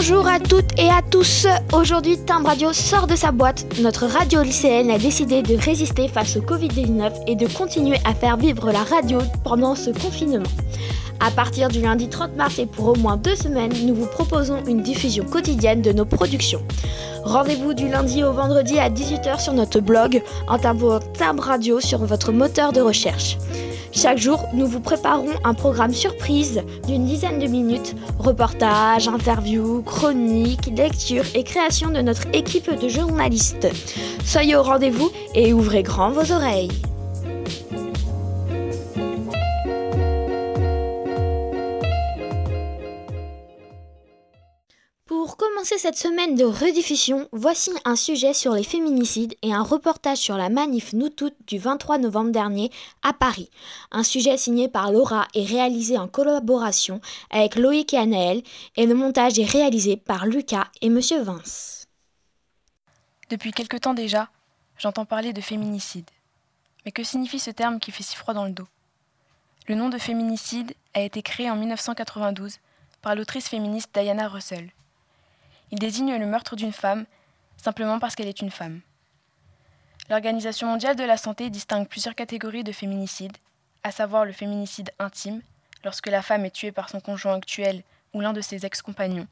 Bonjour à toutes et à tous. Aujourd'hui, Timbre Radio sort de sa boîte. Notre radio lycéenne a décidé de résister face au Covid-19 et de continuer à faire vivre la radio pendant ce confinement. À partir du lundi 30 mars et pour au moins deux semaines, nous vous proposons une diffusion quotidienne de nos productions. Rendez-vous du lundi au vendredi à 18h sur notre blog en tapant Timbre Radio sur votre moteur de recherche. Chaque jour, nous vous préparons un programme surprise d'une dizaine de minutes, reportages, interviews, chroniques, lectures et création de notre équipe de journalistes. Soyez au rendez-vous et ouvrez grand vos oreilles. Cette semaine de rediffusion, voici un sujet sur les féminicides et un reportage sur la manif Nous Toutes du 23 novembre dernier à Paris. Un sujet signé par Laura et réalisé en collaboration avec Loïc et Anaël et le montage est réalisé par Lucas et Monsieur Vince. Depuis quelque temps déjà, j'entends parler de féminicide. Mais que signifie ce terme qui fait si froid dans le dos? Le nom de féminicide a été créé en 1992 par l'autrice féministe Diana Russell. Il désigne le meurtre d'une femme simplement parce qu'elle est une femme. L'Organisation mondiale de la santé distingue plusieurs catégories de féminicide, à savoir le féminicide intime, lorsque la femme est tuée par son conjoint actuel ou l'un de ses ex-compagnons,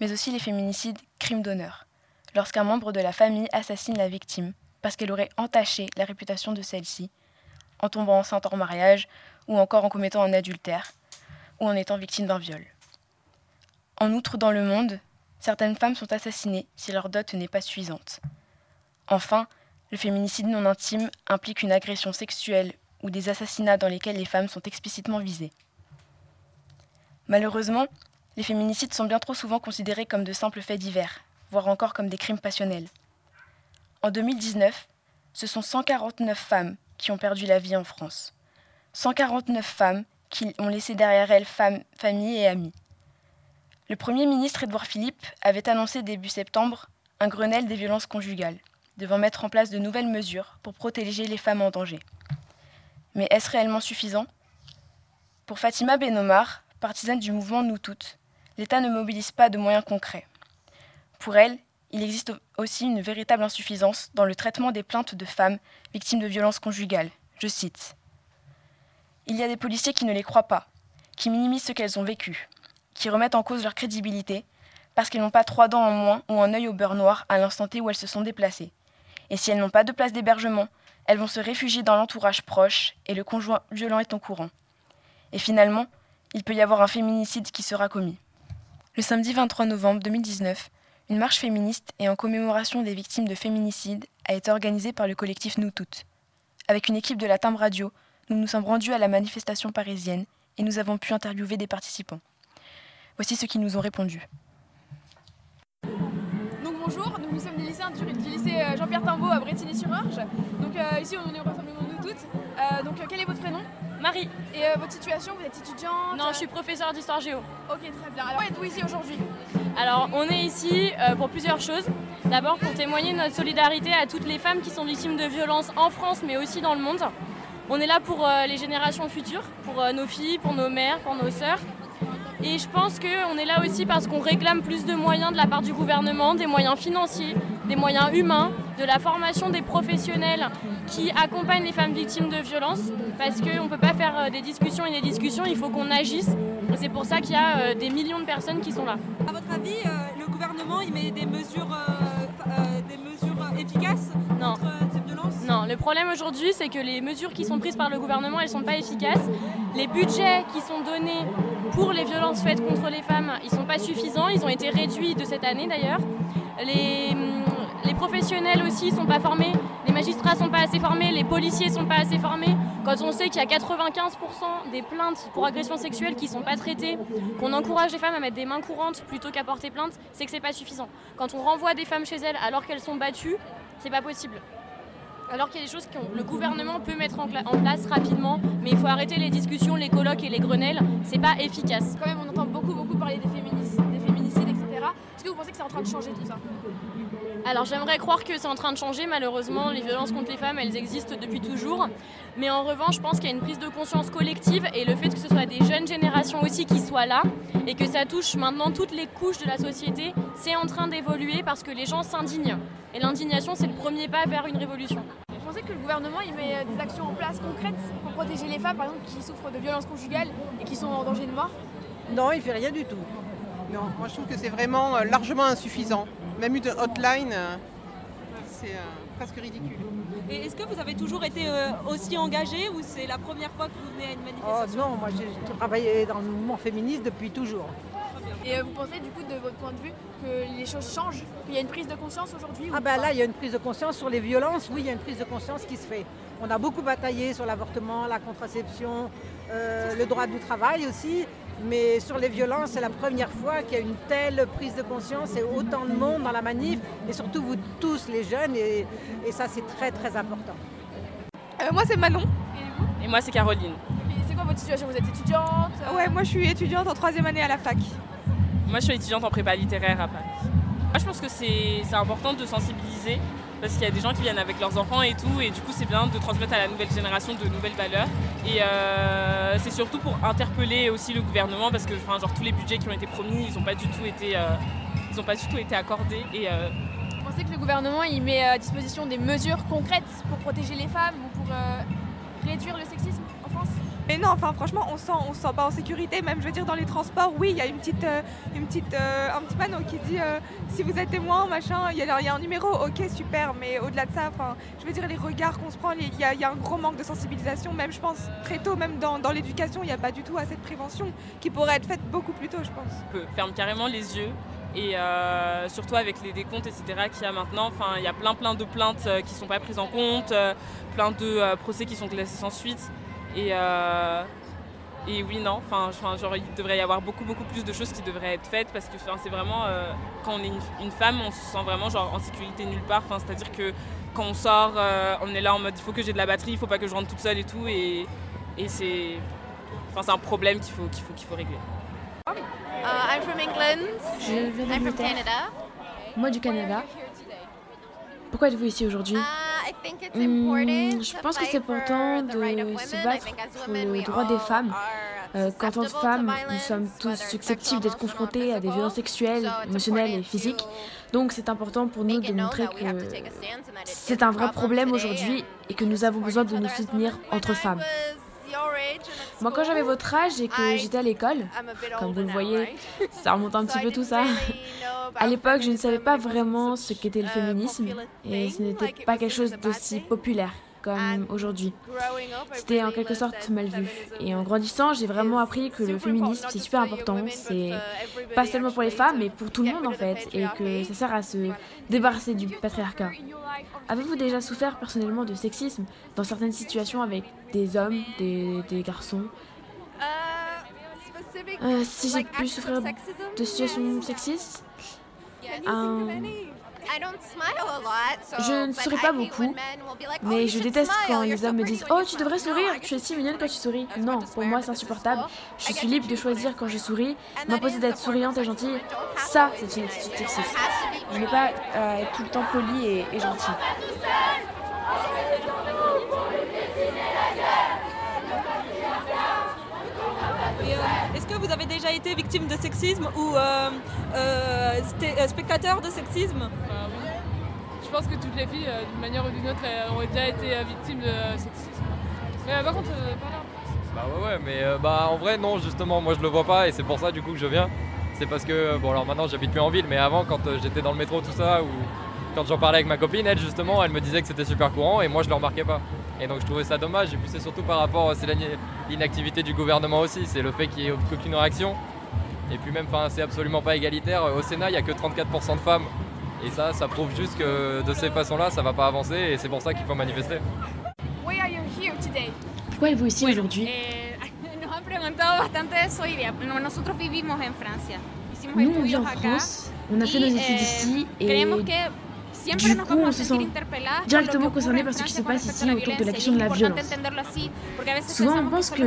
mais aussi les féminicides crimes d'honneur, lorsqu'un membre de la famille assassine la victime parce qu'elle aurait entaché la réputation de celle-ci, en tombant enceinte hors mariage, ou encore en commettant un adultère, ou en étant victime d'un viol. En outre, dans le monde, certaines femmes sont assassinées si leur dot n'est pas suffisante. Enfin, le féminicide non intime implique une agression sexuelle ou des assassinats dans lesquels les femmes sont explicitement visées. Malheureusement, les féminicides sont bien trop souvent considérés comme de simples faits divers, voire encore comme des crimes passionnels. En 2019, ce sont 149 femmes qui ont perdu la vie en France. 149 femmes qui ont laissé derrière elles femmes, familles et amis. Le Premier ministre Édouard Philippe avait annoncé début septembre un Grenelle des violences conjugales, devant mettre en place de nouvelles mesures pour protéger les femmes en danger. Mais est-ce réellement suffisant? Pour Fatima Benomar, partisane du mouvement Nous Toutes, l'État ne mobilise pas de moyens concrets. Pour elle, il existe aussi une véritable insuffisance dans le traitement des plaintes de femmes victimes de violences conjugales. Je cite. Il y a des policiers qui ne les croient pas, qui minimisent ce qu'elles ont vécu, qui remettent en cause leur crédibilité parce qu'elles n'ont pas trois dents en moins ou un œil au beurre noir à l'instant T où elles se sont déplacées. Et si elles n'ont pas de place d'hébergement, elles vont se réfugier dans l'entourage proche et le conjoint violent est au courant. Et finalement, il peut y avoir un féminicide qui sera commis. Le samedi 23 novembre 2019, une marche féministe et en commémoration des victimes de féminicide a été organisée par le collectif Nous Toutes. Avec une équipe de la Timbre Radio, nous nous sommes rendus à la manifestation parisienne et nous avons pu interviewer des participants. Voici ceux qui nous ont répondu. Donc bonjour, nous, nous sommes des lycéens du, du lycée euh, Jean-Pierre Timbaud à Bretigny-sur-Orge. Donc euh, ici on est au rassemblement de nous toutes. Euh, donc quel est votre prénom? Marie. Et euh, votre situation? Vous êtes étudiante? Non, je suis professeure d'histoire géo. Ok, très bien. Alors pourquoi êtes-vous ici aujourd'hui? Alors, on est ici euh, pour plusieurs choses. D'abord, pour témoigner notre solidarité à toutes les femmes qui sont victimes de violences en France, mais aussi dans le monde. On est là pour euh, les générations futures, pour euh, nos filles, pour nos mères, pour nos sœurs. Et je pense qu'on est là aussi parce qu'on réclame plus de moyens de la part du gouvernement, des moyens financiers, des moyens humains, de la formation des professionnels qui accompagnent les femmes victimes de violences. Parce qu'on ne peut pas faire euh, des discussions et des discussions, il faut qu'on agisse. C'est pour ça qu'il y a euh, des millions de personnes qui sont là. À votre avis, euh, le gouvernement il met des mesures, euh, euh, des mesures euh, efficaces Non. contre le problème aujourd'hui, c'est que les mesures qui sont prises par le gouvernement, elles sont pas efficaces. Les budgets qui sont donnés pour les violences faites contre les femmes, ils sont pas suffisants. Ils ont été réduits de cette année d'ailleurs. Les, hum, professionnels aussi sont pas formés. Les magistrats sont pas assez formés. Les policiers sont pas assez formés. Quand on sait qu'il y a 95% des plaintes pour agression sexuelle qui sont pas traitées, qu'on encourage les femmes à mettre des mains courantes plutôt qu'à porter plainte, c'est que c'est pas suffisant. Quand on renvoie des femmes chez elles alors qu'elles sont battues, c'est pas possible. Alors qu'il y a des choses que le gouvernement peut mettre en, place rapidement, mais il faut arrêter les discussions, les colloques et les grenelles, c'est pas efficace. Quand même, on entend beaucoup, beaucoup parler des des féminicides etc. Est-ce que vous pensez que c'est en train de changer tout ça? Alors j'aimerais croire que c'est en train de changer, malheureusement les violences contre les femmes elles existent depuis toujours. Mais en revanche je pense qu'il y a une prise de conscience collective et le fait que ce soit des jeunes générations aussi qui soient là et que ça touche maintenant toutes les couches de la société, c'est en train d'évoluer parce que les gens s'indignent. Et l'indignation c'est le premier pas vers une révolution. Vous pensez que le gouvernement il met des actions en place concrètes pour protéger les femmes par exemple qui souffrent de violences conjugales et qui sont en danger de mort? Non, il fait rien du tout. Non, moi je trouve que c'est vraiment euh, largement insuffisant. Même une hotline, euh, c'est euh, presque ridicule. Et est-ce que vous avez toujours été euh, aussi engagé ou c'est la première fois que vous venez à une Oh manifestation? non, moi j'ai travaillé dans le mouvement féministe depuis toujours. Et vous pensez du coup de votre point de vue que les choses changent, qu'il y a une prise de conscience aujourd'hui ou Ah ben là, il y a une prise de conscience sur les violences. Oui, il y a une prise de conscience qui se fait. On a beaucoup bataillé sur l'avortement, la contraception, euh, le droit du travail aussi. Mais sur les violences, c'est la première fois qu'il y a une telle prise de conscience et autant de monde dans la manif. Et surtout vous tous, les jeunes. Et, et ça, c'est très très important. Euh, moi c'est Manon. Et vous? Et moi c'est Caroline. Et c'est quoi votre situation? Vous êtes étudiante? Euh, Ouais, moi je suis étudiante en troisième année à la fac. Moi je suis étudiante en prépa littéraire à Paris. Moi je pense que c'est c'est important de sensibiliser parce qu'il y a des gens qui viennent avec leurs enfants et tout et du coup c'est bien de transmettre à la nouvelle génération de nouvelles valeurs. Et euh, c'est surtout pour interpeller aussi le gouvernement parce que genre tous les budgets qui ont été promis ils n'ont pas du tout été euh, pas du tout été accordés euh, Vous pensez que le gouvernement il met à disposition des mesures concrètes pour protéger les femmes ou pour réduire le sexisme en France? Mais non, enfin franchement, on sent, on se sent pas en sécurité. Même, je veux dire, dans les transports, oui, il y a une petite, euh, une petite, euh, un petit panneau qui dit euh, si vous êtes témoin, machin, il y, a y a un numéro, ok, super. Mais au-delà de ça, enfin, je veux dire, les regards qu'on se prend, il y, a- y a un gros manque de sensibilisation. Même, je pense, très tôt, même dans, l'éducation, il n'y a pas du tout assez de prévention qui pourrait être faite beaucoup plus tôt, je pense. peu- ferme carrément les yeux. Et surtout avec les décomptes, etc., qu'il y a maintenant, enfin, il y a plein plein de plaintes qui ne sont pas prises en compte, plein de procès qui sont classés sans suite. Et, euh, et oui, non, enfin, genre, il devrait y avoir beaucoup beaucoup plus de choses qui devraient être faites parce que enfin, c'est vraiment, euh, quand on est une, une femme, on se sent vraiment genre, en sécurité nulle part. Enfin, C'est-à-dire que quand on sort, euh, on est là en mode il faut que j'ai de la batterie, il faut pas que je rentre toute seule et tout. Et, et c'est enfin, c'est un problème qu'il faut, qu'il faut, qu'il faut régler. Uh, I'm from England. Je viens I'm from d'Angleterre, Canada. moi du Canada. Pourquoi êtes-vous ici aujourd'hui? Uh, Hmm, je pense que c'est important de se battre pour le droit des femmes. are Euh, Qu'en tant que femmes, nous sommes tous susceptibles d'être confrontés à des violences sexuelles, émotionnelles et physiques. Donc c'est important pour nous de montrer que c'est un vrai problème aujourd'hui et que nous avons besoin de nous soutenir entre femmes. Moi quand j'avais votre âge et que j'étais à l'école, comme vous le voyez, ça remonte un petit peu tout ça. À l'époque, je ne savais pas vraiment ce qu'était le féminisme et ce n'était pas quelque chose d'aussi populaire comme And aujourd'hui. C'était en quelque sorte mal vu. Et en grandissant, j'ai vraiment appris que le féminisme, c'est super important. C'est pas seulement pour les femmes, mais pour tout le monde en fait. Et que ça sert à se débarrasser du patriarcat. Avez-vous déjà souffert personnellement de sexisme dans certaines situations avec des hommes, des, des garçons? Euh, Si j'ai pu souffrir de situations sexistes? Euh, Je ne souris pas beaucoup, mais je déteste quand les hommes me disent Oh, tu devrais sourire, tu es si mignonne quand tu souris. Non, pour moi, c'est insupportable. Je suis libre de choisir quand je souris. M'imposer d'être souriante et gentille, ça, c'est une attitude sexiste. Je n'ai pas à être tout le temps polie et, et euh, Est-ce que vous avez déjà été victime de sexisme ou euh, euh, euh, spectateur de sexisme? Bah oui. Je pense que toutes les filles, euh, d'une manière ou d'une autre, ont déjà été euh, victimes de sexisme. Mais euh, par contre, euh, pas là. Bah ouais ouais mais euh, bah en vrai non justement moi je le vois pas et c'est pour ça du coup que je viens. C'est parce que bon alors maintenant j'habite plus en ville mais avant quand euh, j'étais dans le métro tout ça ou quand j'en parlais avec ma copine elle justement elle me disait que c'était super courant et moi je le remarquais pas. Et donc je trouvais ça dommage et puis c'est surtout par rapport c'est l'inactivité du gouvernement aussi, c'est le fait qu'il n'y ait aucune réaction. Et puis même enfin c'est absolument pas égalitaire. Au Sénat il n'y a que 34% de femmes. Et ça, ça prouve juste que de ces façons-là, ça va pas avancer et c'est pour ça qu'il faut manifester. Why are you here today? Pourquoi êtes-vous ici aujourd'hui? Eh, nos han preguntado bastante de eso y de- no- nosotros vivimos en Francia. Hicimos Nous, on vit en France, on a fait nos études eh, ici et que siempre du coup, on se sent directement concerné par ce qui se passe ici autour de la question de la violence. Souvent, on pense que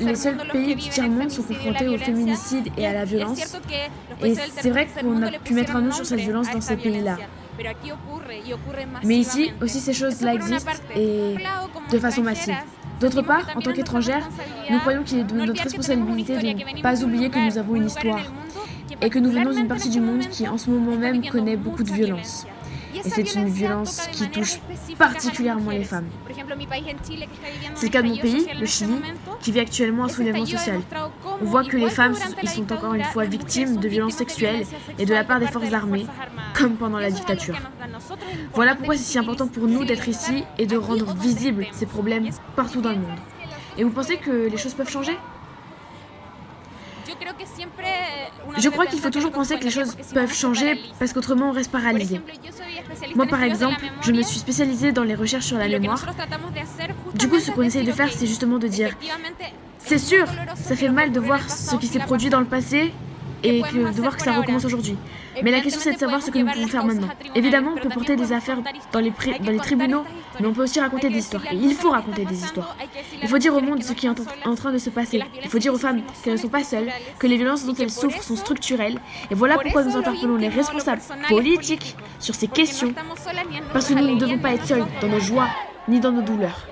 les seuls pays du tiers-monde sont confrontés au féminicide et à la violence. Et c'est vrai qu'on a pu mettre un nom sur cette violence dans ces pays-là. Mais ici aussi ces choses-là existent et de façon massive. D'autre part, en tant qu'étrangères, nous croyons qu'il est de notre responsabilité de ne pas oublier que nous avons une histoire et que nous venons d'une partie du monde qui en ce moment même connaît beaucoup de violence. Et c'est une violence qui touche particulièrement les femmes. C'est le cas de mon pays, le Chili, qui vit actuellement un soulèvement social. On voit que les femmes sont encore une fois victimes de violences sexuelles et de la part des forces armées, comme pendant la dictature. Voilà pourquoi c'est si important pour nous d'être ici et de rendre visibles ces problèmes partout dans le monde. Et vous pensez que les choses peuvent changer? Je crois qu'il faut toujours penser que les choses peuvent changer parce qu'autrement on reste paralysé. Moi par exemple, je me suis spécialisée dans les recherches sur la mémoire. Du coup, ce qu'on essaye de faire, c'est justement de dire, c'est sûr, ça fait mal de voir ce qui s'est produit dans le passé et que, de voir que ça recommence aujourd'hui. Mais la question c'est de savoir ce que nous pouvons faire maintenant. Évidemment, on peut porter des affaires dans les, dans les tribunaux, mais on peut aussi raconter des histoires. Et il faut raconter des histoires. Il faut dire au monde ce qui est en, en train de se passer. Il faut dire aux femmes qu'elles ne sont pas seules, que les violences dont elles souffrent sont structurelles. Et voilà pourquoi nous interpellons les responsables politiques sur ces questions. Parce que nous ne devons pas être seuls dans nos joies ni dans nos douleurs.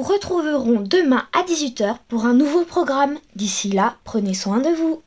Nous retrouverons demain à 18h pour un nouveau programme. D'ici là, prenez soin de vous.